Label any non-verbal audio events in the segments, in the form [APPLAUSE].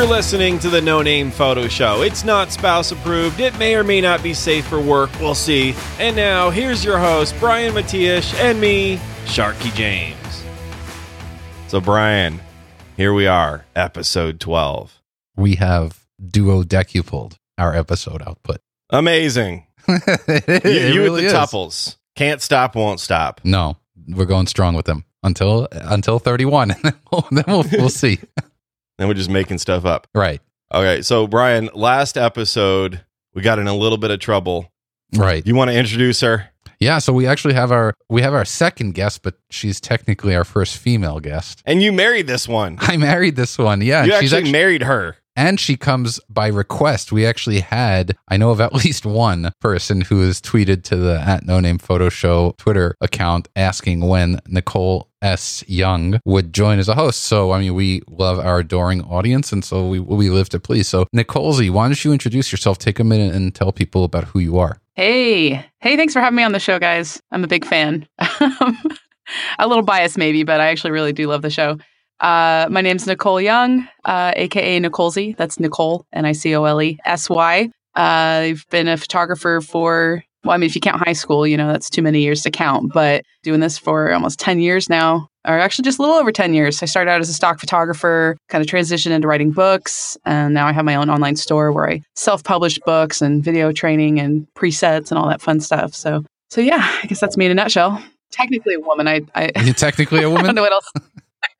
You're listening to the No Name Photo Show. It's not spouse approved. It may or may not be safe for work. We'll see. And now, here's your host, Brian Matiash, and me, Sharky James. So, Brian, here we are, episode 12. We have duodecupled our episode output. Amazing. [LAUGHS] It You, you really with the is. tupples. Can't stop, won't stop. No, we're going strong with them until until 31 [LAUGHS] and then we'll, then we'll, we'll see. [LAUGHS] Then we're just making stuff up. right. Okay, so Brian, last episode, we got in a little bit of trouble. Right. You want to introduce her? Yeah, so we actually have our we have our second guest, but she's technically our first female guest. And you married this one. I married this one. Yeah, you actually, actually married her. And she comes by request. We actually had, I know of at [LAUGHS] least one person who has tweeted to the at No Name Photo Show Twitter account asking when Nicole S. Young would join as a host. So, I mean, we love our adoring audience, and so we we live to please. So, Nicolesy, why don't you introduce yourself? Take a minute and tell people about who you are. Hey, hey, thanks for having me on the show, guys. I'm a big fan. [LAUGHS] a little biased, maybe, but I actually really do love the show. Uh, my name's Nicole Young, uh, aka Nicolesy. That's Nicole, N I C O L E S Y. Uh, I've been a photographer for, well, I mean, if you count high school, you know, that's too many years to count, but doing this for almost 10 years now, or actually just a little over 10 years. I started out as a stock photographer, kind of transitioned into writing books, and now I have my own online store where I self-publish books and video training and presets and all that fun stuff. So, so yeah, I guess that's me in a nutshell. Technically a woman. I, I, You're technically a [LAUGHS] I don't woman. know what else.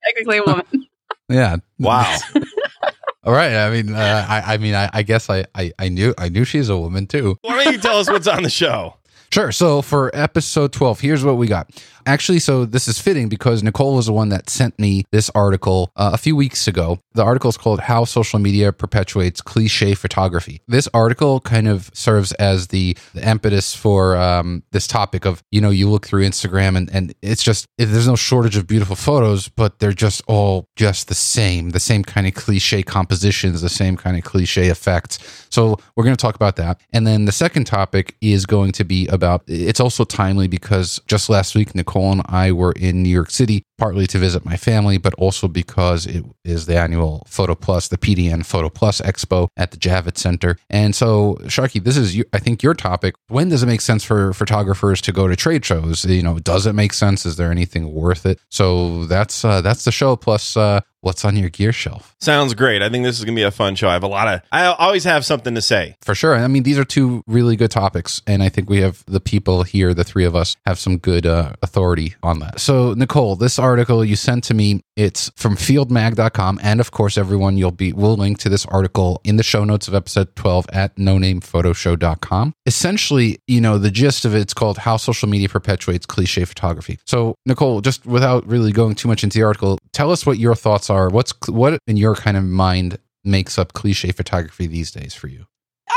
Technically a woman. [LAUGHS] yeah. Wow. [LAUGHS] All right. I mean, uh, I, I mean, I, I guess I, I, I knew, I knew she's a woman too. Why don't you tell us what's on the show? Sure. So for episode 12, here's what we got. Actually, so this is fitting because Nicole was the one that sent me this article uh, a few weeks ago. The article is called How Social Media Perpetuates Cliche Photography. This article kind of serves as the, the impetus for um, this topic of, you know, you look through Instagram and, and it's just, there's no shortage of beautiful photos, but they're just all just the same, the same kind of cliche compositions, the same kind of cliche effects. So we're going to talk about that. And then the second topic is going to be about. It's also timely because just last week, Nicole and I were in New York City, partly to visit my family, but also because it is the annual Photo Plus, the PDN Photo Plus Expo at the Javits Center. And so, Sharky, this is, I think, your topic. When does it make sense for photographers to go to trade shows? You know, does it make sense? Is there anything worth it? So that's uh, that's the show. Plus, uh, what's on your gear shelf? Sounds great. I think this is going to be a fun show. I have a lot of, I always have something to say. For sure. I mean, these are two really good topics. And I think we have the people here, the three of us, have some good uh, authority on that. So, Nicole, this article you sent to me, it's from fieldmag.com. And of course, everyone, you'll be, we'll link to this article in the show notes of episode 12 at no namephoto.show.com. Essentially, you know, the gist of it's called How Social Media Perpetuates Cliche Photography. So, Nicole, just without really going too much into the article, tell us what your thoughts are. What's, what in your kind of mind makes up cliche photography these days for you?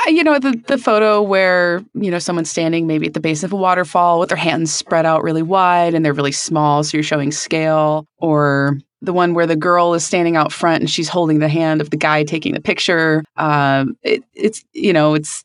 You know, the, the photo where, you know, someone's standing maybe at the base of a waterfall with their hands spread out really wide and they're really small. So you're showing scale. Or the one where the girl is standing out front and she's holding the hand of the guy taking the picture. Um, it, it's, you know, it's,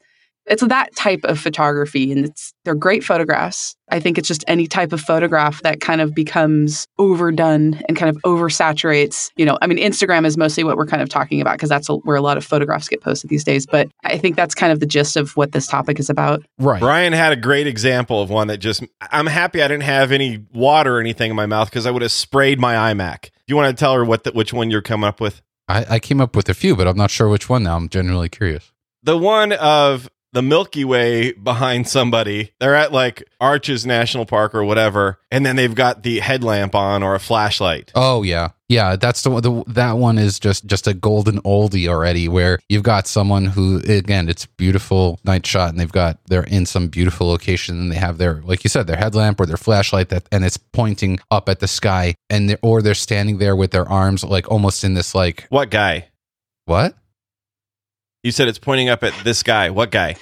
it's that type of photography and it's they're great photographs. I think it's just any type of photograph that kind of becomes overdone and kind of oversaturates. You know, I mean, Instagram is mostly what we're kind of talking about because that's a, where a lot of photographs get posted these days. But I think that's kind of the gist of what this topic is about. Right. Brian had a great example of one that just, I'm happy I didn't have any water or anything in my mouth because I would have sprayed my iMac. You want to tell her what the, which one you're coming up with? I, I came up with a few, but I'm not sure which one now. I'm genuinely curious. The one of the Milky Way behind somebody. They're at like Arches National Park or whatever, and then they've got the headlamp on or a flashlight. Oh yeah, yeah. That's the one. The, that one is just just a golden oldie already. Where you've got someone who again, it's beautiful night shot, and they've got they're in some beautiful location, and they have their like you said, their headlamp or their flashlight that, and it's pointing up at the sky, and they're, or they're standing there with their arms like almost in this like What guy? what? You said it's pointing up at this guy. What guy?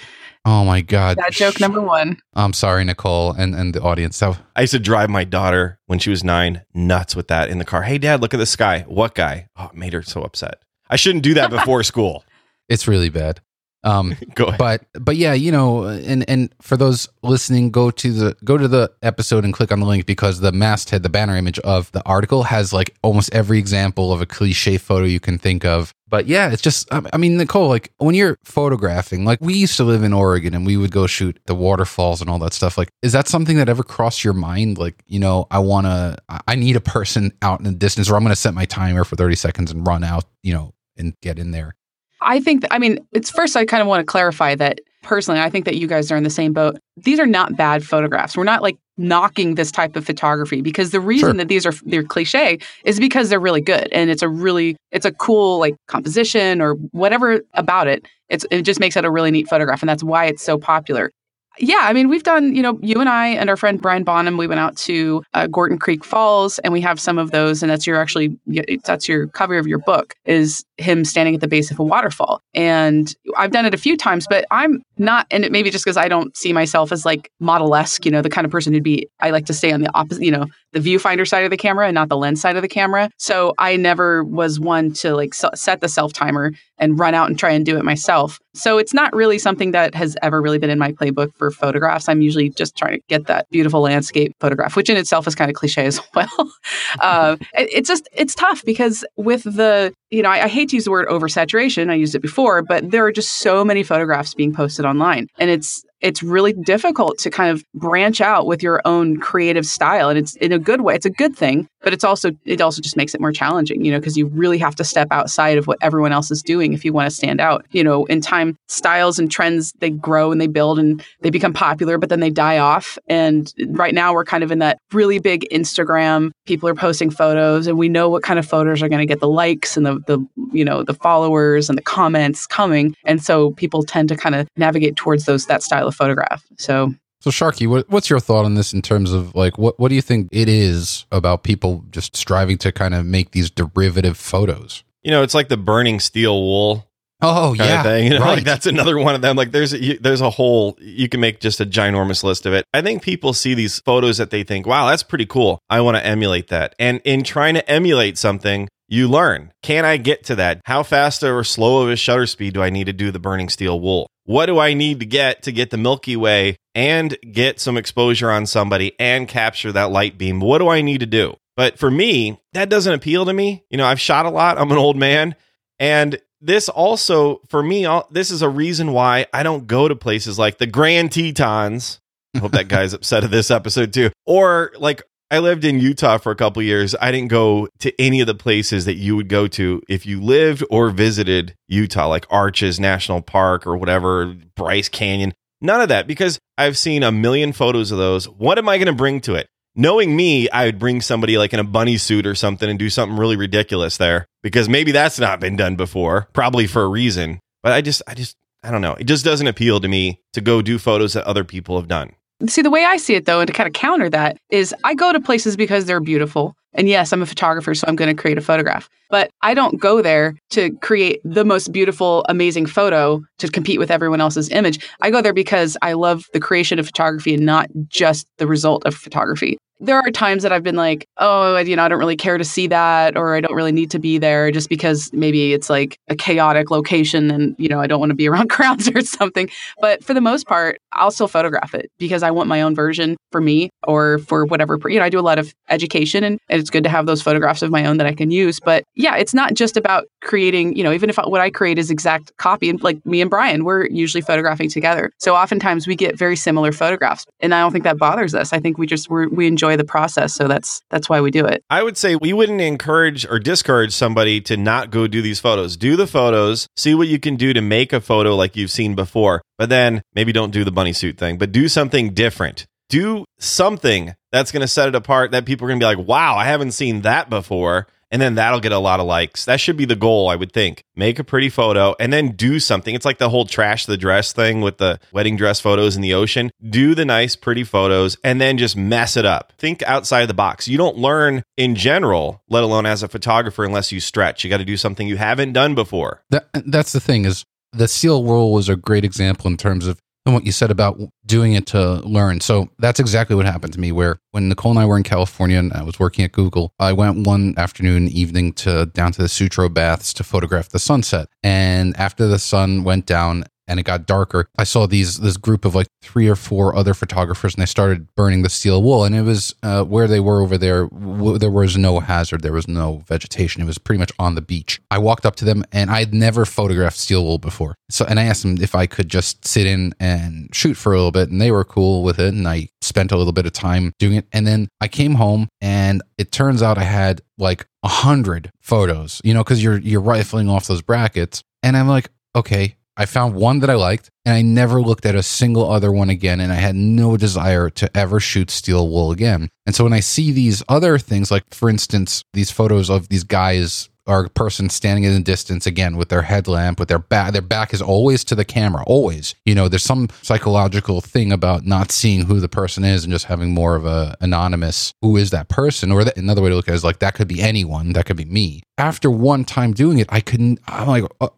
Oh my god! That joke number one. I'm sorry, Nicole, and and the audience. So I used to drive my daughter when she was nine nuts with that in the car. Hey, dad, look at the sky. What guy? Oh, it made her so upset. I shouldn't do that before [LAUGHS] school. It's really bad. Um, [LAUGHS] Go ahead. but but yeah, you know, and and for those listening, go to the go to the episode and click on the link because the masthead, the banner image of the article has like almost every example of a cliche photo you can think of. But yeah, it's just I I mean, Nicole, like when you're photographing, like we used to live in Oregon and we would go shoot the waterfalls and all that stuff. Like, is that something that ever crossed your mind? Like, you know, I want to, I need a person out in the distance, or I'm going to set my timer for 30 seconds and run out, you know, and get in there. I think, that, I mean, it's first, I kind of want to clarify that personally, I think that you guys are in the same boat. These are not bad photographs. We're not like knocking this type of photography because the reason Sure. that these are they're cliche is because they're really good and it's a really it's a cool like composition or whatever about it. It's it just makes it a really neat photograph and that's why it's so popular. Yeah, I mean, we've done, you know, you and I and our friend Brian Bonham, we went out to uh, Gorton Creek Falls and we have some of those. And that's your actually, that's your cover of your book is him standing at the base of a waterfall. And I've done it a few times, but I'm not, and it maybe just because I don't see myself as like model esque, you know, the kind of person who'd be, I like to stay on the opposite, you know, the viewfinder side of the camera and not the lens side of the camera. So I never was one to like s- set the self timer and run out and try and do it myself. So it's not really something that has ever really been in my playbook for photographs. I'm usually just trying to get that beautiful landscape photograph, which in itself is kind of cliche as [LAUGHS] well. uh, it- it's just it's tough because with the you know I, I hate to use the word oversaturation. I used it before, but there are just so many photographs being posted online, and it's it's really difficult to kind of branch out with your own creative style and it's in a good way it's a good thing but it's also it also just makes it more challenging you know because you really have to step outside of what everyone else is doing if you want to stand out. You know in time styles and trends they grow and they build and they become popular but then they die off and right now we're kind of in that really big instagram people are posting photos and we know what kind of photos are going to get the likes and the the you know the followers and the comments coming and so people tend to kind of navigate towards those that style of photograph so So Sharky, what, what's your thought on this in terms of like what what do you think it is about people just striving to kind of make these derivative photos? You know, it's like the burning steel wool Oh kind yeah, of thing. You know, right. like that's another one of them. Like there's a, you, there's a whole you can make just a ginormous list of it. I think people see these photos that they think, "Wow, that's pretty cool. I want to emulate that." And in trying to emulate something, you learn. Can I get to that? How fast or slow of a shutter speed do I need to do the burning steel wool? What do I need to get to get the Milky Way and get some exposure on somebody and capture that light beam? What do I need to do? But for me, that doesn't appeal to me. You know, I've shot a lot. I'm an old man. And this also, for me, this is a reason why I don't go to places like the Grand Tetons. I hope that [LAUGHS] guy's upset at this episode too. Or like I lived in Utah for a couple years. I didn't go to any of the places that you would go to if you lived or visited Utah, like Arches National Park or whatever, Bryce Canyon. None of that because I've seen a million photos of those. What am I going to bring to it? Knowing me, I would bring somebody like in a bunny suit or something and do something really ridiculous there because maybe that's not been done before, probably for a reason. But I just, I just, I don't know. It just doesn't appeal to me to go do photos that other people have done. See, the way I see it, though, and to kind of counter that, is I go to places because they're beautiful. And yes, I'm a photographer, so I'm going to create a photograph. But I don't go there to create the most beautiful, amazing photo to compete with everyone else's image. I go there because I love the creation of photography and not just the result of photography. There are times that I've been like, oh, you know, I don't really care to see that, or I don't really need to be there just because maybe it's like a chaotic location and, you know, I don't want to be [LAUGHS] around crowds or something. But for the most part, I'll still photograph it because I want my own version for me or for whatever. You know, I do a lot of education and, it's good to have those photographs of my own that I can use. But yeah, it's not just about creating, you know, even if what I create is exact copy, and like me and Brian, we're usually photographing together. So oftentimes we get very similar photographs. And I don't think that bothers us. I think we just, we enjoy the process. So that's, that's why we do it. I would say we wouldn't encourage or discourage somebody to not go do these photos. Do the photos, see what you can do to make a photo like you've seen before, but then maybe don't do the bunny suit thing, but do something different. Do something that's going to set it apart that people are going to be like, wow, I haven't seen that before. And then that'll get a lot of likes. That should be the goal, I would think. Make a pretty photo and then do something. It's like the whole trash the dress thing with the wedding dress photos in the ocean. Do the nice, pretty photos and then just mess it up. Think outside the box. You don't learn in general, let alone as a photographer, unless you stretch. You got to do something you haven't done before. That that's the thing is the steel wool was a great example in terms of and what you said about doing it to learn. So that's exactly what happened to me. Where when Nicole and I were in California and I was working at Google, I went one afternoon, evening to down to the Sutro Baths to photograph the sunset. And after the sun went down, and it got darker, I saw these this group of like three or four other photographers, and they started burning the steel wool. And it was uh, where they were over there. W- there was no hazard. There was no vegetation. It was pretty much on the beach. I walked up to them, and I had never photographed steel wool before. So, and I asked them if I could just sit in and shoot for a little bit, and they were cool with it. And I spent a little bit of time doing it. And then I came home, and it turns out I had like a hundred photos. You know, because you're you're rifling off those brackets, and I'm like, okay, I found one that I liked, and I never looked at a single other one again. And I had no desire to ever shoot steel wool again. And so when I see these other things, like for instance, these photos of these guys or person standing in the distance again with their headlamp with their back their back is always to the camera always. You know there's some psychological thing about not seeing who the person is and just having more of a anonymous who is that person? Or that, another way to look at it is like that could be anyone that could be me. After one time doing it i couldn't i'm like uh,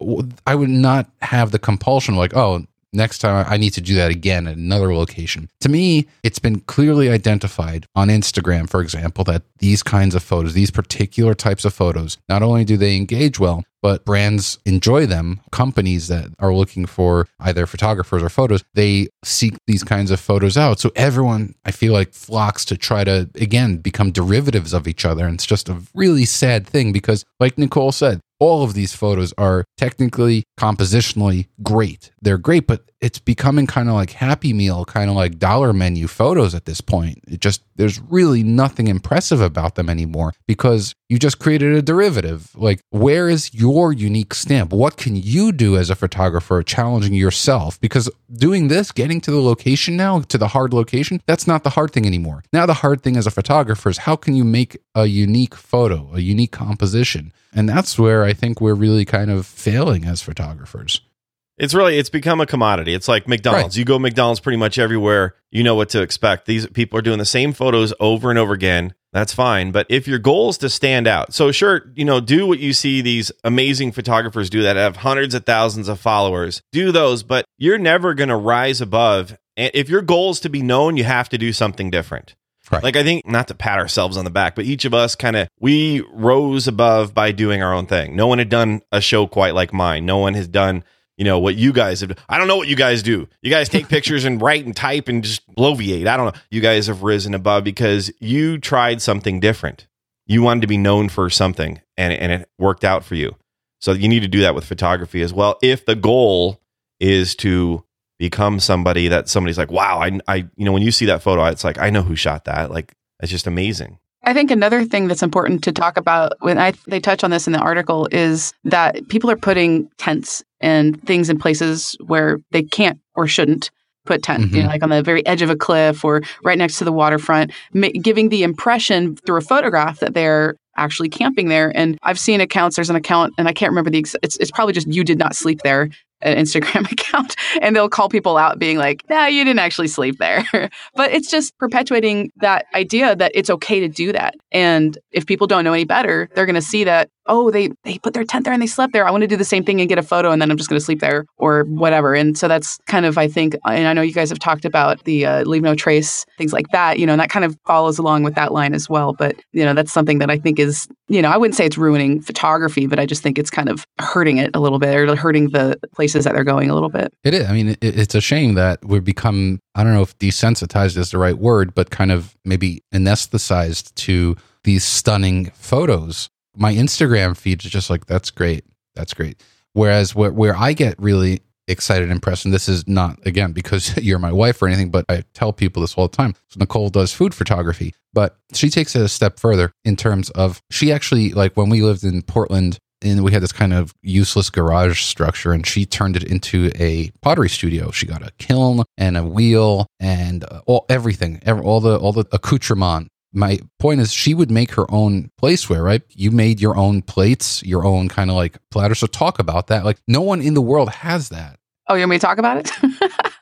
i would not have the compulsion like oh next time I need to do that again at another location. To me, it's been clearly identified on Instagram, for example, that these kinds of photos, these particular types of photos, not only do they engage well, but brands enjoy them. Companies that are looking for either photographers or photos, they seek these kinds of photos out. So everyone, I feel like, flocks to try to, again, become derivatives of each other. And it's just a really sad thing because, like Nicole said, all of these photos are technically compositionally great. They're great, but it's becoming kind of like happy meal, kind of like dollar menu photos at this point. It just there's really nothing impressive about them anymore because you just created a derivative. Like where is your unique stamp? What can you do as a photographer challenging yourself? Because doing this, getting to the location now, to the hard location, that's not the hard thing anymore. Now the hard thing as a photographer is how can you make a unique photo, a unique composition? And that's where I think we're really kind of failing as photographers. It's really it's become a commodity. It's like McDonald's. Right. You go McDonald's pretty much everywhere. You know what to expect. These people are doing the same photos over and over again. That's fine, but if your goal is to stand out, so sure, you know, do what you see these amazing photographers do that have hundreds of thousands of followers. Do those, but you're never going to rise above. And if your goal is to be known, you have to do something different. Right. Like I think not to pat ourselves on the back, but each of us kind of we rose above by doing our own thing. No one had done a show quite like mine. No one has done, you know, what you guys have. I don't know what you guys do. You guys take [LAUGHS] pictures and write and type and just bloviate. I don't know. You guys have risen above because you tried something different. You wanted to be known for something and and it worked out for you. So you need to do that with photography as well. If the goal is to become somebody that somebody's like, wow, I, I, you know, when you see that photo, it's like, I know who shot that. Like, it's just amazing. I think another thing that's important to talk about when I they touch on this in the article is that people are putting tents and things in places where they can't or shouldn't put tent, mm-hmm. you know, mm-hmm. like on the very edge of a cliff or right next to the waterfront, ma- giving the impression through a photograph that they're actually camping there. And I've seen accounts. There's an account, and I can't remember the. Ex- it's it's probably just you did not sleep there an Instagram [LAUGHS] account and they'll call people out being like, nah, you didn't actually sleep there. [LAUGHS] but it's just perpetuating that idea that it's okay to do that. And if people don't know any better, they're going to see that, oh, they, they put their tent there and they slept there. I want to do the same thing and get a photo and then I'm just going to sleep there or whatever. And so that's kind of, I think, and I know you guys have talked about the uh, leave no trace, things like that, you know, and that kind of follows along with that line as well. But, you know, that's something that I think is, you know, I wouldn't say it's ruining photography, but I just think it's kind of hurting it a little bit or hurting the place places that they're going a little bit. It is. I mean, it, it's a shame that we've become, I don't know if desensitized is the right word, but kind of maybe anesthetized to these stunning photos. My Instagram feed is just like, that's great. That's great. Whereas where, where I get really excited and impressed, and this is not, again, because [LAUGHS] you're my wife or anything, but I tell people this all the time. So Nicole does food photography, but she takes it a step further in terms of she actually, like when we lived in Portland, and we had this kind of useless garage structure and she turned it into a pottery studio. She got a kiln and a wheel and uh, all everything all the all the accoutrement. My point is she would make her own placeware right? You made your own plates your own kind of like platter. So talk about that. Like no one in the world has that. Oh you want me to talk about it? [LAUGHS]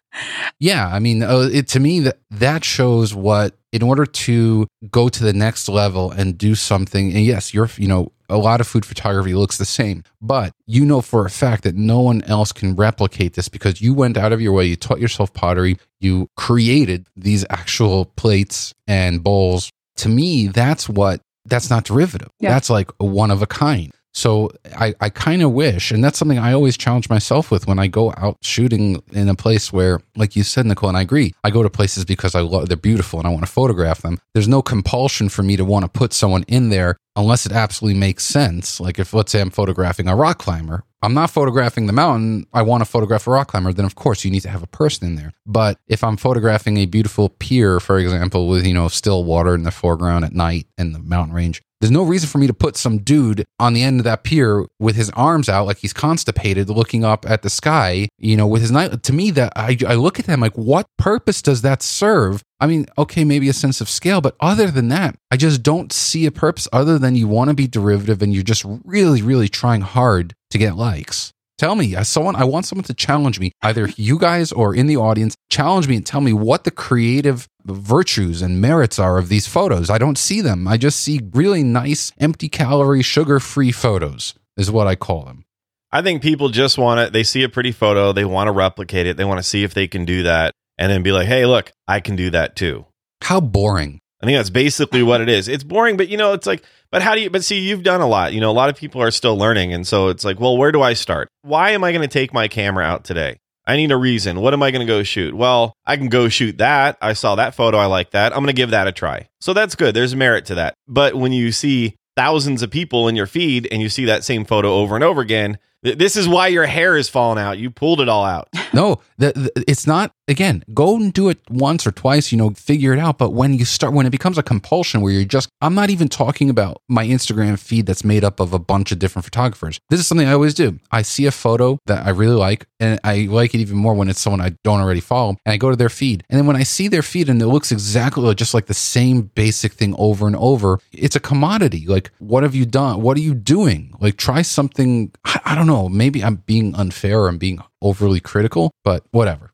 Yeah i mean uh, it to me that that shows what in order to go to the next level and do something and yes you're you know a lot of food photography looks the same, but you know for a fact that no one else can replicate this because you went out of your way, you taught yourself pottery, you created these actual plates and bowls. To me, that's what that's not derivative. Yeah. That's like a one of a kind. So I, I kind of wish, and that's something I always challenge myself with when I go out shooting in a place where, like you said, Nicole, and I agree, I go to places because I love they're beautiful and I want to photograph them. There's no compulsion for me to want to put someone in there unless it absolutely makes sense. Like if let's say I'm photographing a rock climber, I'm not photographing the mountain. I want to photograph a rock climber. Then of course you need to have a person in there. But if I'm photographing a beautiful pier, for example, with you know still water in the foreground at night and the mountain range, there's no reason for me to put some dude on the end of that pier with his arms out like he's constipated, looking up at the sky. You know, with his night. To me, that I, I look at them like, what purpose does that serve? I mean, okay, maybe a sense of scale, but other than that, I just don't see a purpose other than you want to be derivative and you're just really, really trying hard to get likes. Tell me, as someone, I want someone to challenge me, either you guys or in the audience, challenge me and tell me what the creative virtues and merits are of these photos. I don't see them. I just see really nice, empty calorie, sugar free photos, is what I call them. I think people just want to, they see a pretty photo, they want to replicate it, they want to see if they can do that, and then be like, hey, look, I can do that too. How boring. I think that's basically what it is. It's boring, but you know, it's like, but how do you, but see, you've done a lot. You know, a lot of people are still learning. And so it's like, well, where do I start? Why am I going to take my camera out today? I need a reason. What am I going to go shoot? Well, I can go shoot that. I saw that photo. I like that. I'm going to give that a try. So that's good. There's merit to that. But when you see thousands of people in your feed and you see that same photo over and over again, this is why your hair is falling out. You pulled it all out. [LAUGHS] no, the, the, it's not. Again, go and do it once or twice. You know, figure it out. But when you start, when it becomes a compulsion, where you're just, I'm not even talking about my Instagram feed that's made up of a bunch of different photographers. This is something I always do. I see a photo that I really like, and I like it even more when it's someone I don't already follow, and I go to their feed, and then when I see their feed and it looks exactly just like the same basic thing over and over, it's a commodity. Like, what have you done? What are you doing? Like, try something. I, I don't know know. Maybe I'm being unfair or I'm being overly critical, but whatever.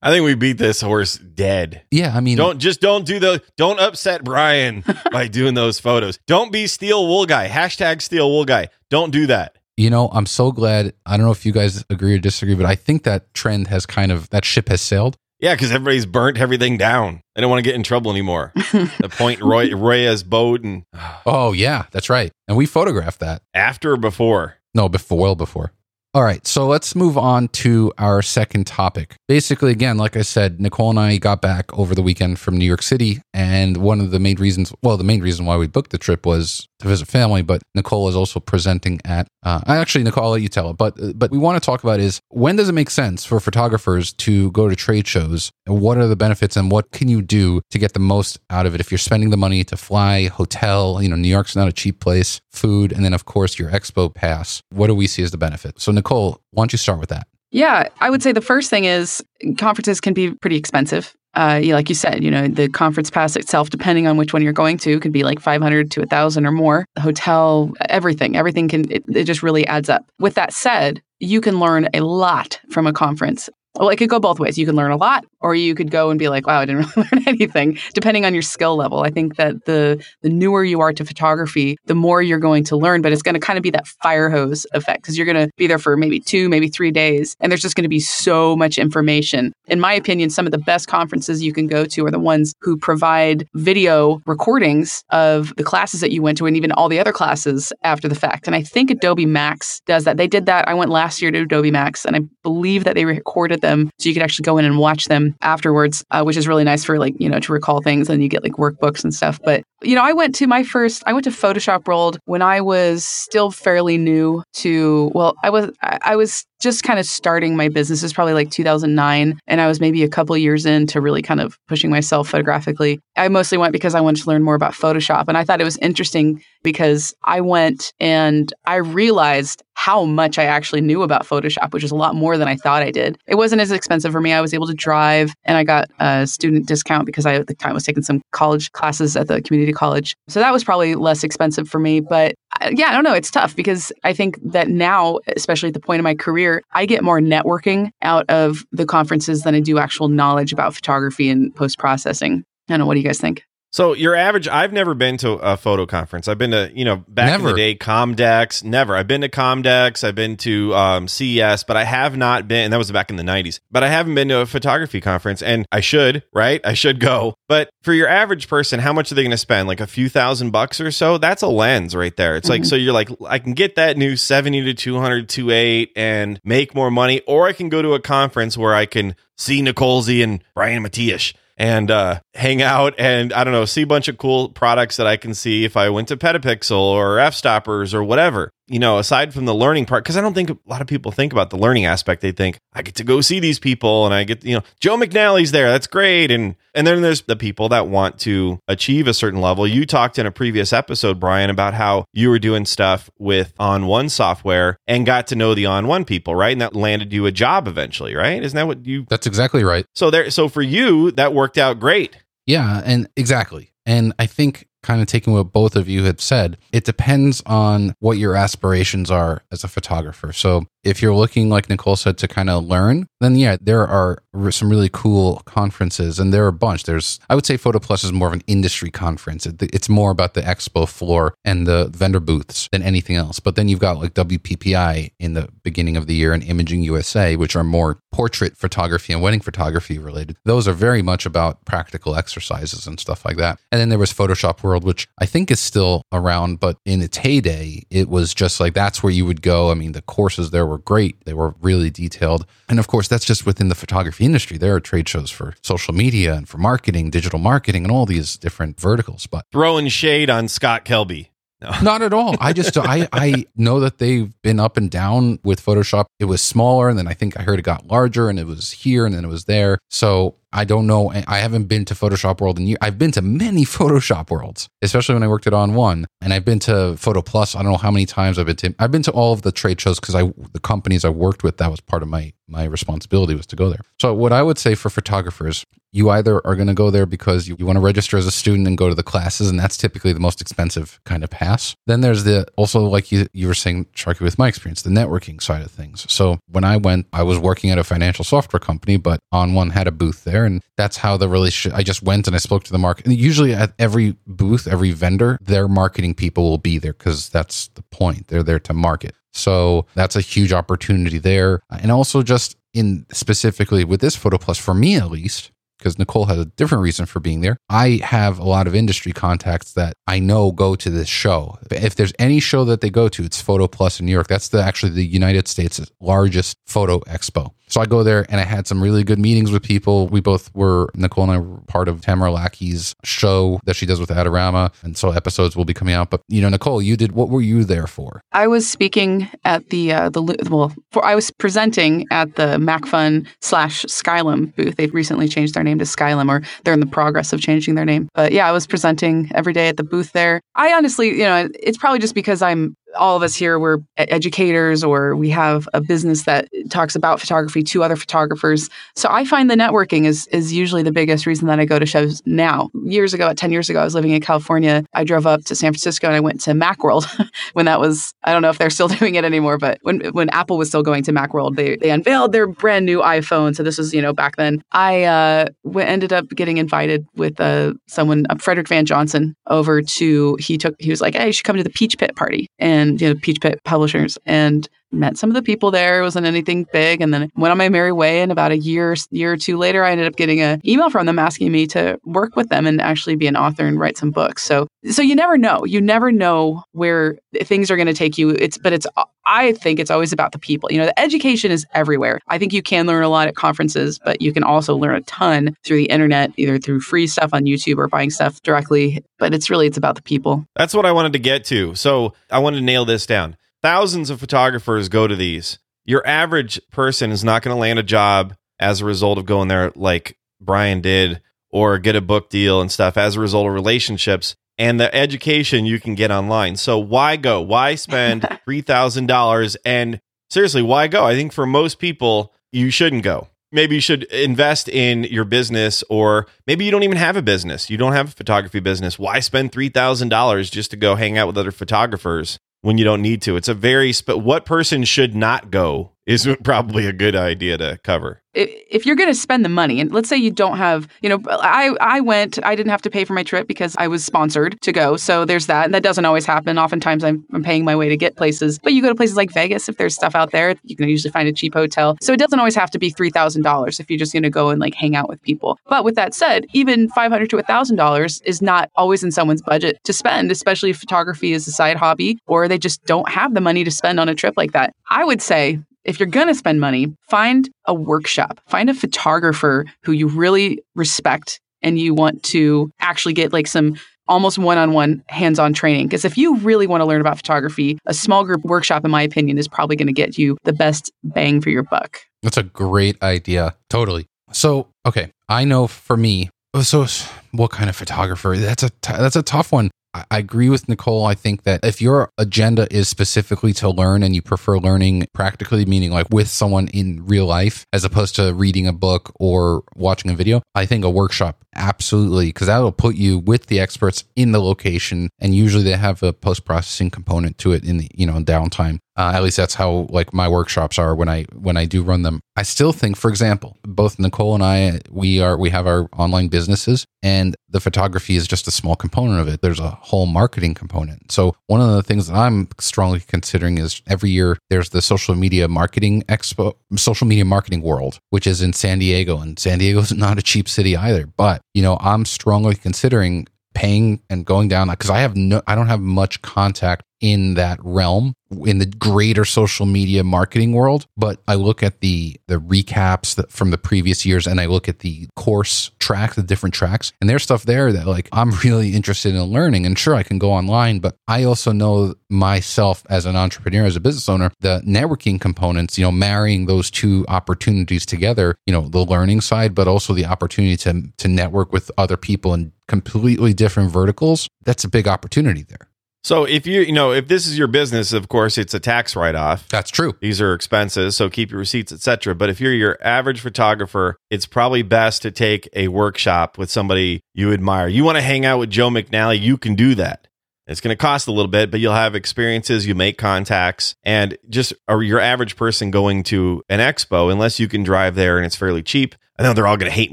I think we beat this horse dead. Yeah, I mean, don't just don't do the don't upset Brian [LAUGHS] by doing those photos. Don't be steel wool guy. Hashtag steel wool guy. Don't do that. You know, I'm so glad. I don't know if you guys agree or disagree, but I think that trend has kind of that ship has sailed. Yeah, because everybody's burnt everything down. They don't want to get in trouble anymore. [LAUGHS] the point Roy Reyes boat and [SIGHS] oh yeah, that's right. And we photographed that after or before. No, before, well before. All right, so let's move on to our second topic. Basically, again, like I said, Nicole and I got back over the weekend from New York City, and one of the main reasons, well, the main reason why we booked the trip was to visit family. But Nicole is also presenting at. Uh, actually, Nicole, I'll let you tell it. But but we want to talk about is when does it make sense for photographers to go to trade shows? And what are the benefits, and what can you do to get the most out of it? If you're spending the money to fly, hotel, you know, New York's not a cheap place, food, and then of course your expo pass. What do we see as the benefit? So Nicole, why don't you start with that? Yeah, I would say the first thing is conferences can be pretty expensive. Uh, like you said, you know, the conference pass itself, depending on which one you're going to, could be like 500 to 1,000 or more. The hotel, everything, everything can, it, it just really adds up. With that said, you can learn a lot from a conference well, it could go both ways. You can learn a lot, or you could go and be like, "Wow, I didn't [LAUGHS] really learn anything." Depending on your skill level, I think that the the newer you are to photography, the more you're going to learn. But it's going to kind of be that fire hose effect because you're going to be there for maybe two, maybe three days, and there's just going to be so much information. In my opinion, some of the best conferences you can go to are the ones who provide video recordings of the classes that you went to, and even all the other classes after the fact. And I think Adobe Max does that. They did that. I went last year to Adobe Max, and I believe that they recorded them so you could actually go in and watch them afterwards, uh, which is really nice for like, you know, to recall things and you get like workbooks and stuff. But, you know, I went to my first, I went to Photoshop World when I was still fairly new to, well, I was, I was just kind of starting my business. is probably like 2009. And I was maybe a couple years into really kind of pushing myself photographically. I mostly went because I wanted to learn more about Photoshop. And I thought it was interesting because I went and I realized how much I actually knew about Photoshop, which is a lot more than I thought I did. It wasn't as expensive for me. I was able to drive and I got a student discount because I at the time was taking some college classes at the community college. So that was probably less expensive for me. But uh, yeah, I don't know. It's tough because I think that now, especially at the point of my career, I get more networking out of the conferences than I do actual knowledge about photography and post processing. I don't know. What do you guys think? So your average, I've never been to a photo conference. I've been to, you know, back in the day, Comdex. Never. I've been to Comdex. I've been to um, CES, but I have not been. And that was back in the '90s. But I haven't been to a photography conference, and I should. Right? I should go. But for your average person, how much are they going to spend? Like a few thousand bucks or so? That's a lens right there. It's like Mhm. so you're like, I can get that new 70 to 200 to 8 and make more money, or I can go to a conference where I can see Nicolesy and Brian Matiash and uh, hang out and I don't know, see a bunch of cool products that I can see if I went to Petapixel or Fstoppers or whatever. You know, aside from the learning part, because I don't think a lot of people think about the learning aspect. They think I get to go see these people and I get, you know, Joe McNally's there. That's great. And and then there's the people that want to achieve a certain level. You talked in a previous episode, Brian, about how you were doing stuff with On One software and got to know the On One people, right? And that landed you a job eventually, right? Isn't that what you That's exactly right. so there so for you that worked out great. Yeah, and exactly. And I think kind of taking what both of you had said, it depends on what your aspirations are as a photographer. So if you're looking, like Nicole said, to kind of learn, then yeah, there are some really cool conferences, and there are a bunch. There's, I would say, Photo Plus is more of an industry conference. It, it's more about the expo floor and the vendor booths than anything else. But then you've got like WPPI in the beginning of the year and Imaging USA, which are more portrait photography and wedding photography related. Those are very much about practical exercises and stuff like that. And then there was Photoshop World, which I think is still around, but in its heyday, it was just like that's where you would go. I mean, the courses there were great, they were really detailed. And of course, that's just within the photography industry. There are trade shows for social media and for marketing, digital marketing, and all these different verticals. But Throwing shade on Scott Kelby. [LAUGHS] not at all. I just I I know that they've been up and down with Photoshop. It was smaller, and then I think I heard it got larger, and it was here, and then it was there. So I don't know. I haven't been to Photoshop World in years. I've been to many [LAUGHS] Photoshop Worlds, especially when I worked at On One, and I've been to Photo Plus. I don't know how many times I've been to. I've been to all of the trade shows because I the companies I worked with that was part of my my responsibility was to go there. So what I would say for photographers, you either are going to go there because you, you want to register as a student and go to the classes, and that's typically the most expensive kind of pass. Then there's the also like you you were saying, Sharky, with my experience, the networking side of things. So when I went, I was working at a financial software company, but on one had a booth there, and that's how the relationship. I just went and I spoke to the market. And usually at every booth, every vendor, their marketing people will be there because that's the point. They're there to market. So that's a huge opportunity there. And also just in specifically with this Photo Plus, for me at least, because Nicole had a different reason for being there. I have a lot of industry contacts that I know go to this show. If there's any show that they go to, it's Photo Plus in New York. That's the actually the United States' largest photo expo. So I go there and I had some really good meetings with people. We both were Nicole and I were part of Tamara Lackey's show that she does with Adorama, and so episodes will be coming out. But you know, Nicole, you did what were you there for? I was speaking at the uh, the well, for, I was presenting at the Macphun slash Skylum booth. They've recently changed their name to Skylum, or they're in the progress of changing their name. But yeah, I was presenting every day at the booth there. I honestly, you know, it's probably just because I'm all of us here we're educators or we have a business that talks about photography to other photographers. So i find the networking is is usually the biggest reason that i go to shows now. Years ago 10 years ago i was living in california. I drove up to san francisco and i went to macworld [LAUGHS] when that was i don't know if they're still [LAUGHS] doing it anymore but when when apple was still going to macworld they, they unveiled their brand new iphone. So this was you know back then. I uh, ended up getting invited with uh, someone uh, frederick van johnson over to he took he was like hey you should come to the peach pit party. And you know peach pit publishers and met some of the people there. It wasn't anything big. And then went on my merry way. And about a year, year or two later, I ended up getting an email from them asking me to work with them and actually be an author and write some books. So, so you never know. You never know where things are going to take you. It's, but it's, I think it's always about the people. You know, the education is everywhere. I think you can learn a lot at conferences, but you can also learn a ton through the internet, either through free stuff on YouTube or buying stuff directly. But it's really, it's about the people. That's what I wanted to get to. So I wanted to nail this down. Thousands of photographers go to these. Your average person is not going to land a job as a result of going there like Brian did or get a book deal and stuff as a result of relationships and the education you can get online. So why go? Why spend [LAUGHS] $3,000 and seriously, why go? I think for most people you shouldn't go. Maybe you should invest in your business or maybe you don't even have a business. You don't have a photography business. Why spend $3,000 just to go hang out with other photographers? When you don't need to. It's a very sp- what person should not go is [LAUGHS] probably a good idea to cover. If you're going to spend the money, and let's say you don't have, you know, I I went, I didn't have to pay for my trip because I was sponsored to go. So there's that, and that doesn't always happen. Oftentimes I'm, I'm paying my way to get places, but you go to places like Vegas if there's stuff out there, you can usually find a cheap hotel. So it doesn't always have to be three thousand dollars if you're just going to go and like hang out with people. But with that said, even five hundred to a thousand dollars is not always in someone's budget to spend, especially if photography is a side hobby or they just don't have the money to spend on a trip like that. I would say if you're going to spend money, find a workshop, find a photographer who you really respect and you want to actually get like some almost one on one hands on training. Because if you really want to learn about photography, a small group workshop, in my opinion, is probably going to get you the best bang for your buck. That's a great idea. Totally. So, okay, I know for me, so what kind of photographer? That's a t- that's a tough one. I agree with Nicole. I think that if your agenda is specifically to learn and you prefer learning practically, meaning like with someone in real life, as opposed to reading a book or watching a video, I think a workshop absolutely, because that'll put you with the experts in the location. And usually they have a post processing component to it in the, you know, downtime. Uh, at least that's how like my workshops are when I when I do run them. I still think, for example, both Nicole and I we are we have our online businesses, and the photography is just a small component of it. There's a whole marketing component. So one of the things that I'm strongly considering is every year there's the social media marketing expo, social media marketing world, which is in San Diego, and San Diego is [LAUGHS] not a cheap city either. But you know, I'm strongly considering paying and going down because I have no, I don't have much contact in that realm in the greater social media marketing world. But i look at the the recaps that, from the previous years and i look at the course track the different tracks and there's stuff there that like i'm [LAUGHS] really interested in learning. And sure i can go online but i also know myself as an entrepreneur as a business owner the networking components you know marrying those two opportunities together you know the learning side but also the opportunity to to network with other people in completely different verticals. That's a big opportunity there so if you you know if this is your business, of course it's a tax write off. That's true. These are expenses, so keep your receipts, etc. But if you're your average photographer, it's probably best to take a workshop with somebody you admire. You want to hang out with Joe McNally, you can do that. It's going to cost a little bit, but you'll have experiences, you make contacts, and just are your average person going to an expo, unless you can drive there and it's fairly cheap. I know they're all going to hate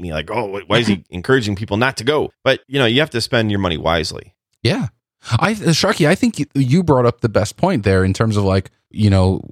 me, like, oh, why is he [LAUGHS] encouraging people not to go? But you know, you have to spend your money wisely. Yeah. I Sharky, I think you brought up the best point there in terms of like you know,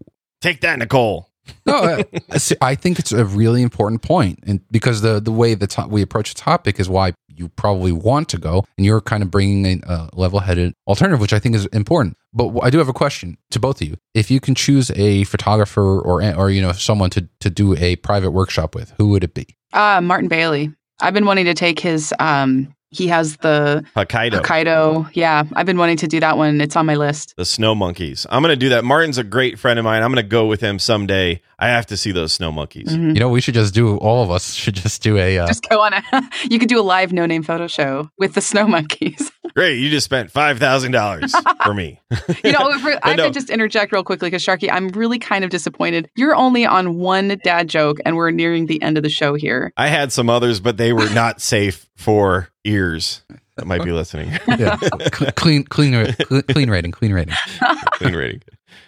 take that, Nicole. no, [LAUGHS] I think it's a really important point, and because the the way the to- we approach a topic is why you probably want to go, and you're kind of bringing a, level headed alternative, which I think is important. But I do have a question to both of you: If you can choose a photographer or or you know someone to to do a private workshop with, who would it be? Uh, Martin Bailey. I've been wanting to take his um, he has the Hokkaido. Hokkaido. Yeah, I've been wanting to do that one. It's on my list. The snow monkeys. I'm going to do that. Martin's a great friend of mine. I'm going to go with him someday. I have to see those snow monkeys. Mm-hmm. You know, we should just do. All of us should just do a. Uh, just go on a. [LAUGHS] you could do a live no name photo show with the snow monkeys. Great, you just spent five thousand dollars for me. you know, [LAUGHS] I no. could just interject real quickly because Sharky, I'm really kind of disappointed. You're only on one dad joke, and we're nearing the end of the show here. I had some others, but they were not safe for ears that might be listening. [LAUGHS] yeah, clean, clean, clean rating, clean rating, [LAUGHS] clean rating.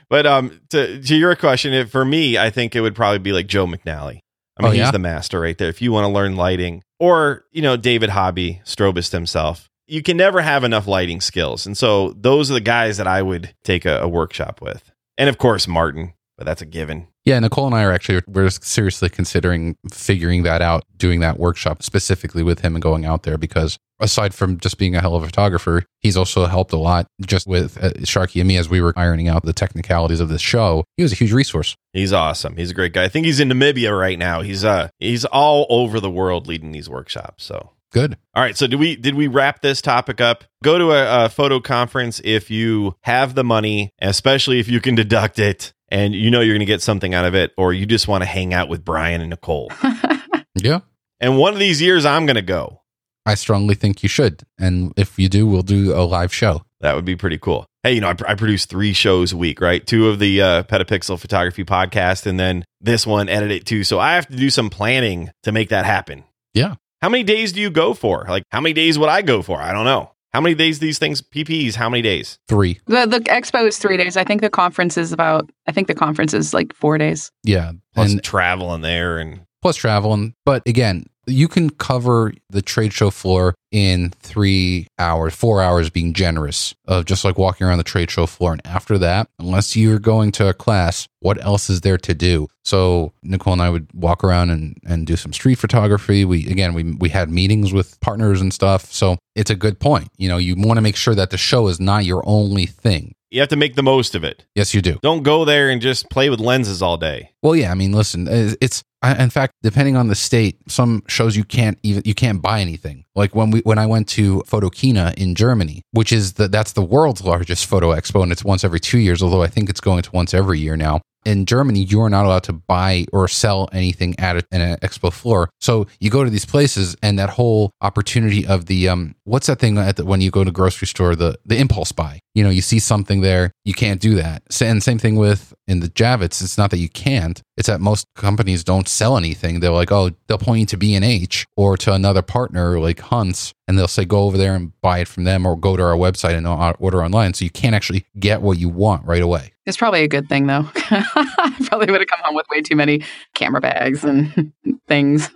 But um, to to your question, it, for me, I think it would probably be like Joe McNally. I mean, oh, yeah? he's the master right there. If you want to learn lighting, or you know, David Hobby, strobist himself, you can never have enough lighting skills, and so those are the guys that I would take a, a workshop with, and of course Martin but that's a given. Yeah, Nicole and I are actually we're seriously considering figuring that out, doing that workshop specifically with him and going out there because aside from just being a hell of a photographer, he's also helped a lot just with uh, Sharky and me as we were ironing out the technicalities of this show. He was a huge resource. He's awesome. He's a great guy. I think he's in Namibia right now. He's uh he's all over the world leading these workshops. So Good. All right. So, do we did we wrap this topic up? Go to a, a, photo conference if you have the money, especially if you can deduct it and you know you're going to get something out of it, or you just want to hang out with Brian and Nicole. [LAUGHS] yeah. And one of these years, I'm going to go. I strongly think you should. And if you do, we'll do a live show. That would be pretty cool. Hey, you know, I, I produce three shows a week, right? Two of the uh, Petapixel Photography podcast, and then this one, edit it too. So I have to do some planning to make that happen. Yeah. How many days do you go for? Like, how many days would I go for? I don't know. How many days these things PPEs? How many days? Three. The the expo is three days. I think the conference is about. I think the conference is like four days. Yeah. Plus and traveling there and plus travel. And, but again, you can cover the trade show floor in three hours, four hours being generous of just like walking around the trade show floor. And after that, unless you're going to a class, what else is there to do? So Nicole and I would walk around and, and do some street photography. We again we we had meetings with partners and stuff. So it's a good point. You know, you want to make sure that the show is not your only thing. you have to make the most of it. Yes, you do. Don't go there and just play with lenses all day. Well, yeah. I mean, listen, it's, it's In fact, depending on the state, some shows you can't even you can't buy anything. Like when we when I went to Photokina in Germany, which is the that's the world's largest photo expo, and it's once every two years. Although I think it's going to once every year now. In Germany, you are not allowed to buy or sell anything at a- an expo floor. So you go to these places, and that whole opportunity of the um, what's that thing at the, when you go to grocery store, the the impulse buy. You know, you see something there, you can't do that. And same thing with in the Javits. It's not that you can't. It's that most companies don't sell anything. They're like, oh, they'll point you to B and H or to another partner like Hunts, and they'll say go over there and buy it from them, or go to our website and order online. So you can't actually get what you want right away. It's probably a good thing though. [LAUGHS] I probably would have come home with way too many camera bags and [LAUGHS] things.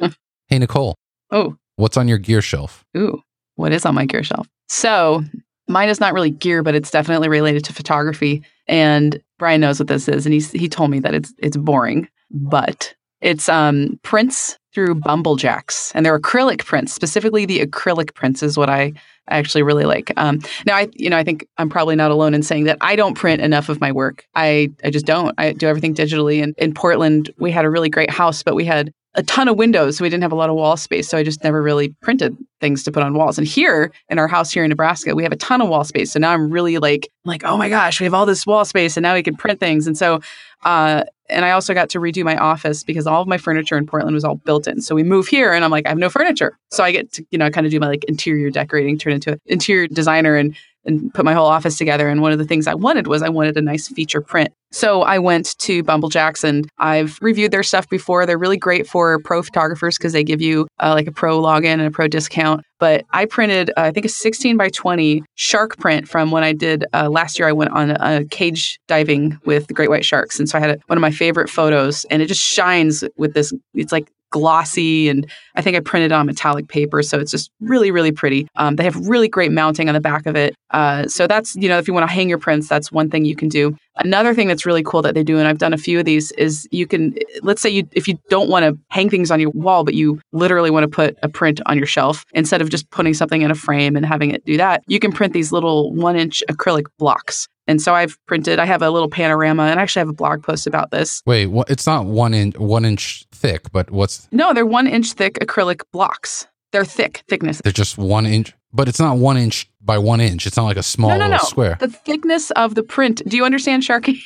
Hey Nicole, Oh, what's on your gear shelf? ooh, what is on my gear shelf? So mine is not really gear, but it's definitely related to photography. And Brian knows what this is, and he's he told me that it's it's boring, but it's um prints through Bumblejax, and they're acrylic prints. Specifically, the acrylic prints is what I actually really like. Um, now, I you know I think I'm probably not alone in saying that I don't print enough of my work. I I just don't. I do everything digitally. And in Portland, we had a really great house, but we had a ton of windows, so we didn't have a lot of wall space. So I just never really printed things to put on walls. And here in our house here in Nebraska, we have a ton of wall space. So now I'm really like, like, oh my gosh, we have all this wall space, and now we can print things. And so, uh, and I also got to redo my office because all of my furniture in Portland was all built in. So we move here, and I'm like, I have no furniture. So I get to, you know, kind of do my like interior decorating, turn into an interior designer, and and put my whole office together. And one of the things I wanted was I wanted a nice feature print. So I went to Bumblejax and I've reviewed their stuff before. They're really great for pro photographers because they give you uh, like a pro login and a pro discount. But I printed, uh, I think, a 16 by 20 shark print from when I did uh, last year. I went on a cage diving with the great white sharks. And so I had a, one of my favorite photos and it just shines with this, it's like glossy and I think I printed on metallic paper. So it's just really, really pretty. Um, they have really great mounting on the back of it. Uh, so that's, you know, if you want to hang your prints, that's one thing you can do. Another thing that's really cool that they do, and I've done a few of these, is you can, let's say you, if you don't want to hang things on your wall, but you literally want to put a print on your shelf, instead of just putting something in a frame and having it do that, you can print these little one inch acrylic blocks. And so I've printed, I have a little panorama and I actually have a blog post about this. Wait, what, it's not one inch one inch thick, but what's No, they're one inch thick acrylic blocks. They're thick, thickness. they're just one inch, but it's not one inch by one inch. It's not like a small no, no, little no. square. The thickness of the print. Do you understand, Sharky?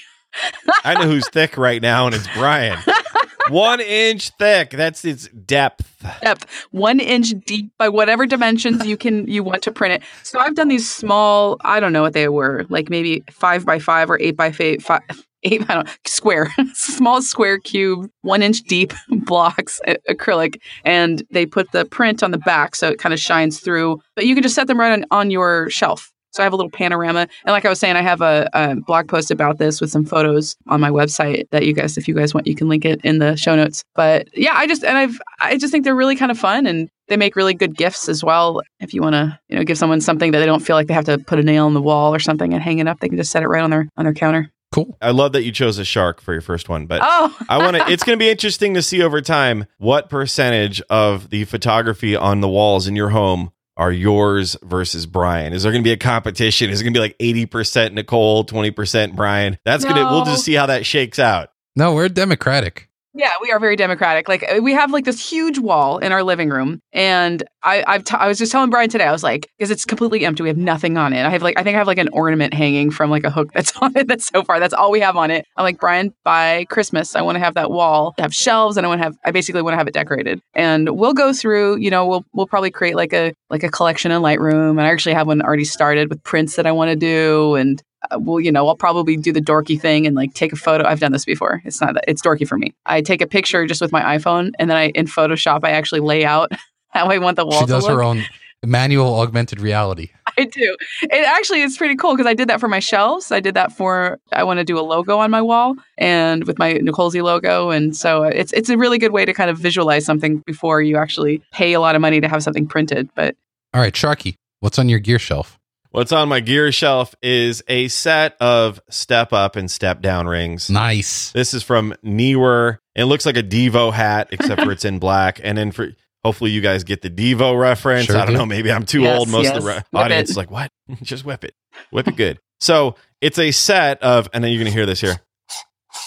I know who's thick right now, and it's Brian. [LAUGHS] One inch thick. That's its depth. depth one inch deep by whatever dimensions you can you want to print it so i've done these small i don't know what they were like maybe five by five or eight by fa- five eight i don't square [LAUGHS] small square cube one inch deep [LAUGHS] blocks acrylic and they put the print on the back so it kind of shines through but you can just set them right on, on your shelf so I have a little panorama, and like I was saying, I have a, a blog post about this with some photos on my website that you guys, if you guys want, you can link it in the show notes. But yeah, I just and I've I just think they're really kind of fun, and they make really good gifts as well. If you want to, you know, give someone something that they don't feel like they have to put a nail in the wall or something and hang it up, they can just set it right on their on their counter. Cool. I love that you chose a shark for your first one, but Oh, I want to. [LAUGHS] It's going to be interesting to see over time what percentage of the photography on the walls in your home are yours versus Brian. Is there going to be a competition? Is it going to be like eighty percent Nicole, twenty percent Brian? That's gonna. We'll just see how that shakes out. No, we're democratic. Yeah, we are very democratic. Like we have like this huge wall in our living room, and I I've t- I was just telling Brian today. I was like, because it's completely empty. We have nothing on it. I have like I think I have like an ornament hanging from like a hook that's [LAUGHS] on it. That's so far. That's all we have on it. I'm like Brian. By Christmas, I want to have that wall have shelves, and I want to have. I basically want to have it decorated. And we'll go through. You know, we'll we'll probably create like a like a collection in Lightroom, and I actually have one already started with prints that I want to do, and Uh, well, you know, I'll probably do the dorky thing and like take a photo. I've done this before. It's not that it's dorky for me. I take a picture just with my iPhone and then I in Photoshop I actually lay out [LAUGHS] how I want the wall She does her own manual augmented reality. [LAUGHS] I do. It actually is pretty cool because I did that for my shelves. I did that for I want to do a logo on my wall and with my Nicolesy logo, and so it's it's a really good way to kind of visualize something before you actually pay a lot of money to have something printed. But All right, Sharky, what's on your gear shelf? What's on my gear shelf is a set of step up and step down rings. Nice. This is from Neewer. It looks like a Devo hat, except for [LAUGHS] it's in black. And then for hopefully you guys get the Devo reference. Sure I don't do. know. Maybe I'm too Yes, old. Most of the re- audience it. is like, what? [LAUGHS] Just whip it. Whip it good. So it's a set of, and then you're going to hear this here.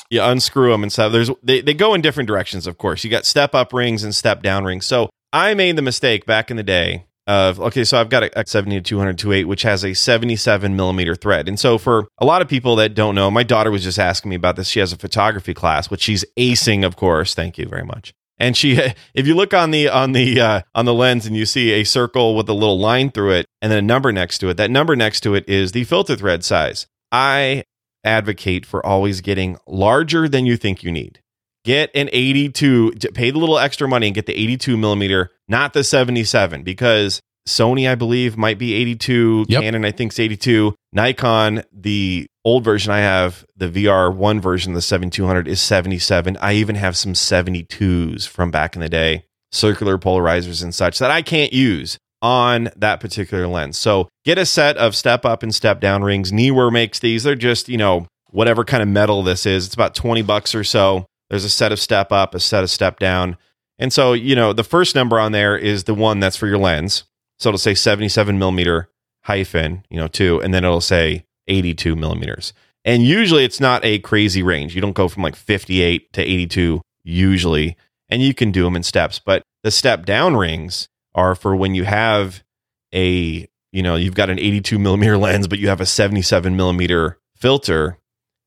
You unscrew them and stuff. There's they, they go in different directions, of course. You got step up rings and step down rings. So I made the mistake back in the day of okay, so I've got a, a 70 to 200 28, which has a 77 millimeter thread. And so for a lot of people that don't know, my daughter was just asking me about this. She has a photography class, which she's acing, of course. Thank you very much. And she, [LAUGHS] if you look on the on the uh, on the lens and you see a circle with a little line through it and then a number next to it, that number next to it is the filter thread size. I advocate for always getting larger than you think you need. Get an 82, pay the little extra money and get the 82 millimeter, not the 77, because Sony, I believe, might be 82. Yep. Canon, I think, is 82. Nikon, the old version I have, the VR1 version, the 7200, is 77. I even have some 72s from back in the day, circular polarizers and such that I can't use on that particular lens. So get a set of step up and step down rings. Neewer makes these. They're just, you know, whatever kind of metal this is. It's about 20 bucks or so. There's a set of step up, a set of step down. And so, you know, the first number on there is the one that's for your lens. So it'll say 77 millimeter hyphen, you know, two, and then it'll say 82 millimeters. And usually it's not a crazy range. You don't go from like 58 to 82 usually, and you can do them in steps. But the step down rings are for when you have a, you know, you've got an 82 millimeter [LAUGHS] lens, but you have a 77 millimeter filter.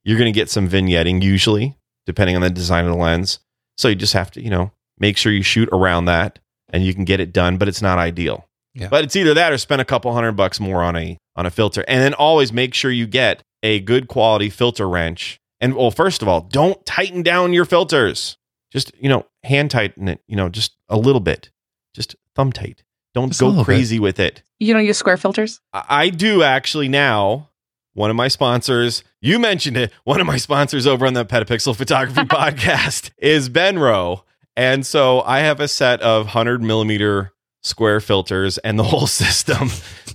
You're going to get some vignetting usually, depending on the design of the lens. So you just have to, you know, make sure you shoot around that and you can get it done, but it's not ideal. Yeah. But it's either that or spend a couple hundred bucks more on a on a filter. And then always make sure you get a good quality filter wrench. And well, first of all, don't tighten down your filters. Just, you know, hand tighten it, you know, just a little bit. Just thumb tight. Don't Just go little bit. crazy with it. you don't use square filters. I I do actually now. One of my sponsors, you mentioned it. One of my sponsors over on the Petapixel Photography [LAUGHS] podcast is Benro. And so I have a set of 100 millimeter square filters and the [LAUGHS] whole system.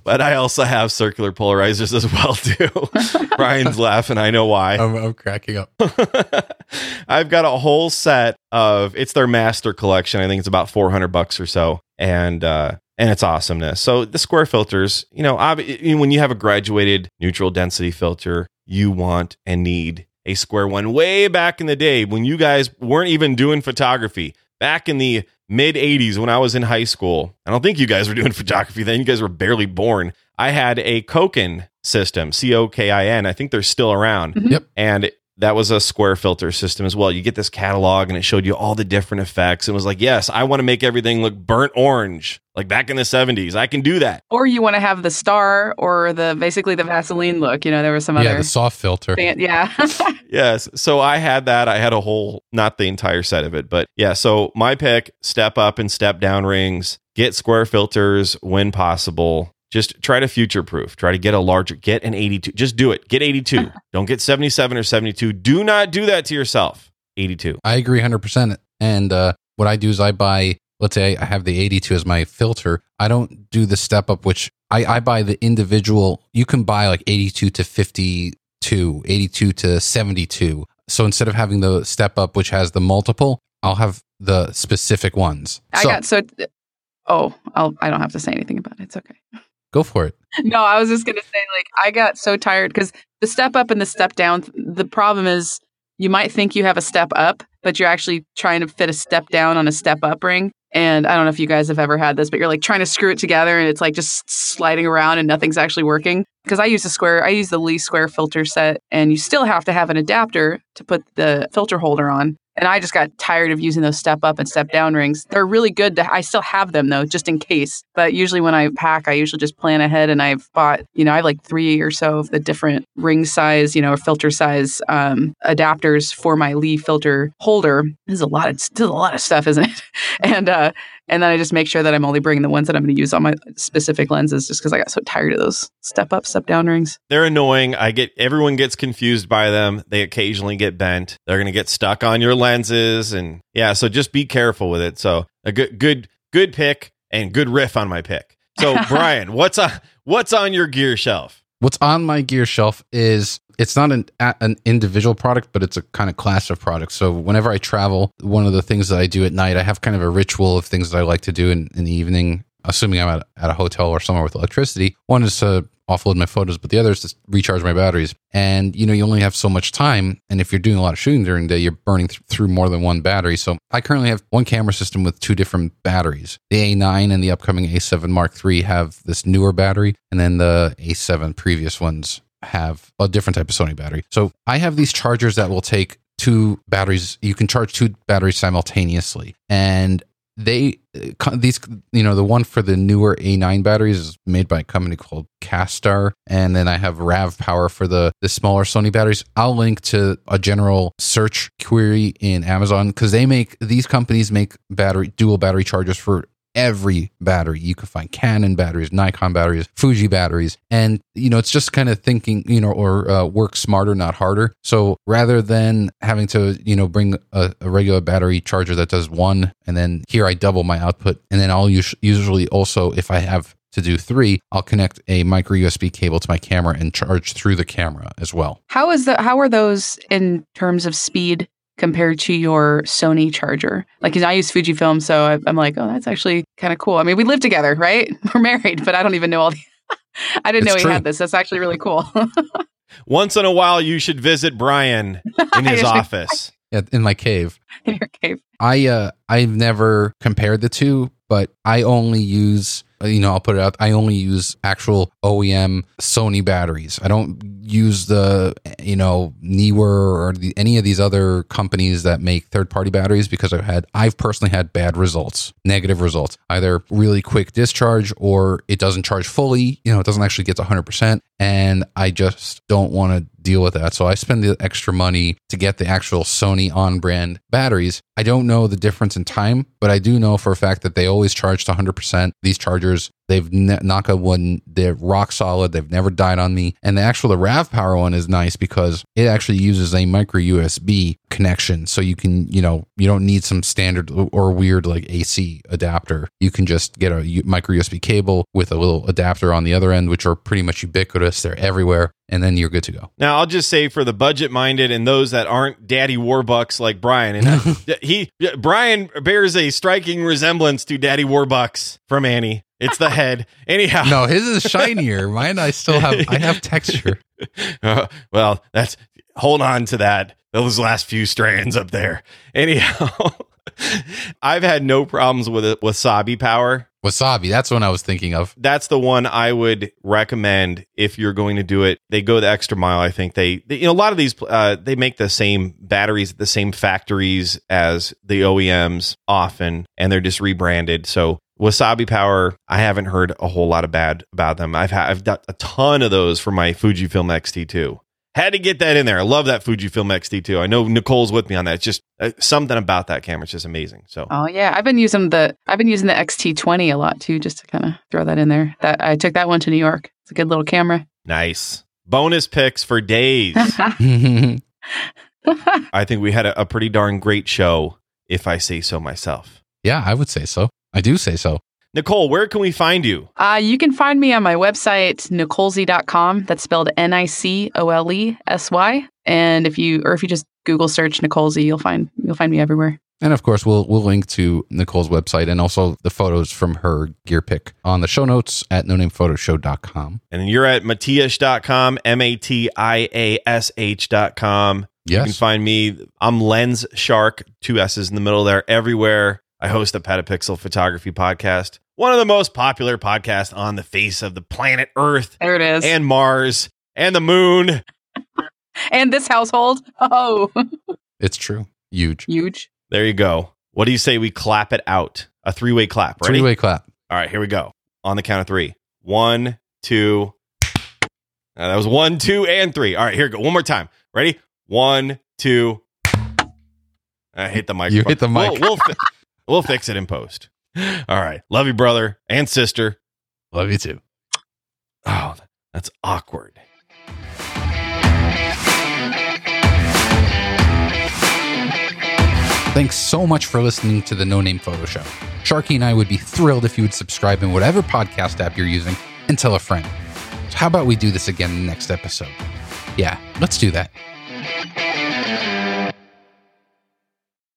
But I also have circular polarizers as well [LAUGHS] too. Brian's laughing. I know why. I'm, I'm cracking up. I've got a whole set of it's their master collection. I think it's about 400 bucks or so. And uh and it's awesomeness. So the square filters, you know, ob- when you have a graduated neutral density filter, you want and need a square one. Way back in the day when you guys weren't even doing photography, back in the mid 80s when I was in high school. I don't think you guys were doing [LAUGHS] photography then. You guys were barely born. I had a Cokin system, C O K I N. I think they're still around. Mhm. Yep. And that was a square filter system as well. You get this catalog and it showed you all the different effects. It was like, yes, I want to make everything look burnt orange, like back in the 70s. I can do that. Or you want to have the star or the basically the Vaseline look. You know, there was some yeah, other the soft filter. thing. Yeah. [LAUGHS] Yes. So I had that. I had a whole, not the entire set of it, but yeah. So my pick step up and step down rings, get square filters when possible. Just try to future proof. Try to get a larger, get an 82. Just do it. Get 82. [LAUGHS] Don't get 77 or 72. Do not do that to yourself. 82. I agree 100%. And uh, what I do is I buy, let's say I have the 82 as my filter. I don't do the step up, which I, I buy the individual. You can buy like 82 to 52, 82 to 72. So instead of having the step up, which has the multiple, I'll have the specific ones. I so got so. Oh, I'll. I don't have to say anything about it. It's okay. Go for it. No, I was just gonna say like I got so tired because the step up and the step down. The problem is you might think you have a step up, but you're actually trying to fit a step down on a step up ring. And I don't know if you guys have ever had this, but you're like trying to screw it together and it's like just sliding around and nothing's actually working. Because I use the square, I use the Lee square filter set, and you still have to have an adapter to put the filter holder on. And I just got tired of using those step up and step down rings. They're really good to, I still have them though, just in case. But usually when I pack, I usually just plan ahead and I've bought, you know, I have like three or so of the different ring size, you know, or filter size um, adapters for my Lee filter holder. This is a lot of, this is a lot of stuff, isn't it? [LAUGHS] And, uh, And then I just make sure that I'm only bringing the ones that I'm going to use on my specific lenses just because I got so tired of those step up, step down rings. They're annoying. I get everyone gets confused by them. They occasionally get bent. They're going to get stuck on your lenses and yeah, so just be careful with it. So a good good good pick and good riff on my pick. So [LAUGHS] Brian, what's on what's on your gear shelf? What's on my gear shelf is it's not an an individual product, but it's a kind of class of products. So whenever I travel, one of the things that I do at night, I have kind of a ritual of things that I like to do in, in the evening. Assuming I'm at, at a hotel or somewhere with electricity, one is to offload my photos, but the other is to recharge my batteries. And you know, you only have so much time, and if you're doing a lot of shooting during the day, you're burning th- through more than one battery. So I currently have one camera system with two different batteries. The A9 and the upcoming A7 Mark III have this newer battery, and then the A7 previous ones have a different type of Sony battery. So I have these chargers that will take two batteries. You can charge two batteries simultaneously, and they uh, these you know the one for the newer A9 batteries is made by a company called Kastar and then I have Rav Power for the the smaller Sony batteries. I'll link to a general search query in Amazon cuz they make these companies make battery dual battery chargers for every battery. You can find Canon batteries, Nikon batteries, Fuji batteries. And, you know, it's just kind of thinking, you know, or uh, work smarter, not harder. So rather than having to, you know, bring a, a, regular battery charger that does one, and then here I double my output. And then I'll us- usually also, if I have to do three, I'll connect a micro USB cable to my camera and charge through the camera as well. How is the how are those in terms of speed compared to your Sony charger. Like, I use Fujifilm, so I, am like, oh, that's actually kind of cool. I mean, we live together, right? [LAUGHS] We're married, but I don't even know all the. [LAUGHS] I didn't it's know he true. had this. That's actually really cool. [LAUGHS] Once in a while, you should visit Brian in his office. Yeah, in my cave. In your cave. I uh I've never compared the two, but I only use Uh, you know, I'll put it out. I only use actual OEM Sony batteries. I don't use the, you know, Neewer or the, any of these other companies that make third party batteries because I've had, I've personally had bad results, negative results, either really quick discharge or it doesn't charge fully. You know, it doesn't actually get to 100%. And I just don't want to deal with that. So I spend the extra money to get the actual Sony on brand batteries. I don't know the difference in time, but I do know for a fact that they always charge to 100%. These chargers They've ne- knock a one. They're rock solid. They've never died on me. And the actual the Rav Power one is nice because it actually uses a micro USB connection, so you can you know you don't need some standard or weird like AC adapter. You can just get a micro USB cable with a little adapter on the other end, which are pretty much ubiquitous. They're everywhere and then you're good to go. Now, I'll just say for the budget minded and those that aren't daddy warbucks like Brian, and [LAUGHS] he Brian bears a striking resemblance to Daddy Warbucks from Annie. It's the head. Anyhow, no, his is shinier. [LAUGHS] Mine, I still have. I have texture. [LAUGHS] Uh, well, that's hold on to that. Those last few strands up there. Anyhow, [LAUGHS] I've had no problems with it wasabi power. Wasabi, that's one I was thinking of. That's the one I would recommend if you're going to do it. They go the extra mile. I think they, they you know, a lot of these, uh, they make the same batteries at the same factories as the OEMs often, and they're just rebranded. So Wasabi Power, I haven't heard a whole lot of bad about them. I've had, I've got a ton of those for my Fujifilm X-T2. Had to get that in there. I love that Fujifilm X-T2. I know Nicole's with me on that. It's just uh, something about that camera. It's just amazing. So. Oh yeah, I've been using the I've been using the X-T20 a lot too, just to kind of throw that in there. That I took that one to New York. It's a good little camera. Nice bonus picks for days. [LAUGHS] [LAUGHS] [LAUGHS] I think we had a, a pretty darn great show, if I say so myself. Yeah, I would say so. I do say so. Nicole, where can we find you? Uh, you can find me on my website, nicolesy.com. That's spelled N I C O L E S Y. And if you, or if you just Google search Nicolesy, you'll find, you'll find me everywhere. And of course, we'll we'll link to Nicole's website and also the photos from her gear pick on the show notes at nonamephotosshow.com. And you're at matiash.com, M A T I A S H.com. Yes. You can find me. I'm Lens Shark, two S's in the middle there, everywhere. I host the Petapixel photography podcast, one of the most popular podcasts on the face of the planet Earth. There it is. And Mars and the moon. [LAUGHS] and this household. Oh. it's true. Huge. Huge. There you go. What do you say we clap it out? A three way clap, right? Three way clap. All right, here we go. On the count of three. One, two. Uh, that was one, two, and three. All right, here we go. One more time. Ready? One, two. I hit the microphone. You hit the mic. We'll, we'll, fi- we'll fix it in post. All right. Love you, brother and sister. Love you too. Oh, that's awkward. Thanks so much for listening to the No Name Photo Show. Sharky and I would be thrilled if you would subscribe in whatever podcast app you're using and tell a friend. So, how about we do this again in the next episode? Yeah, let's do that.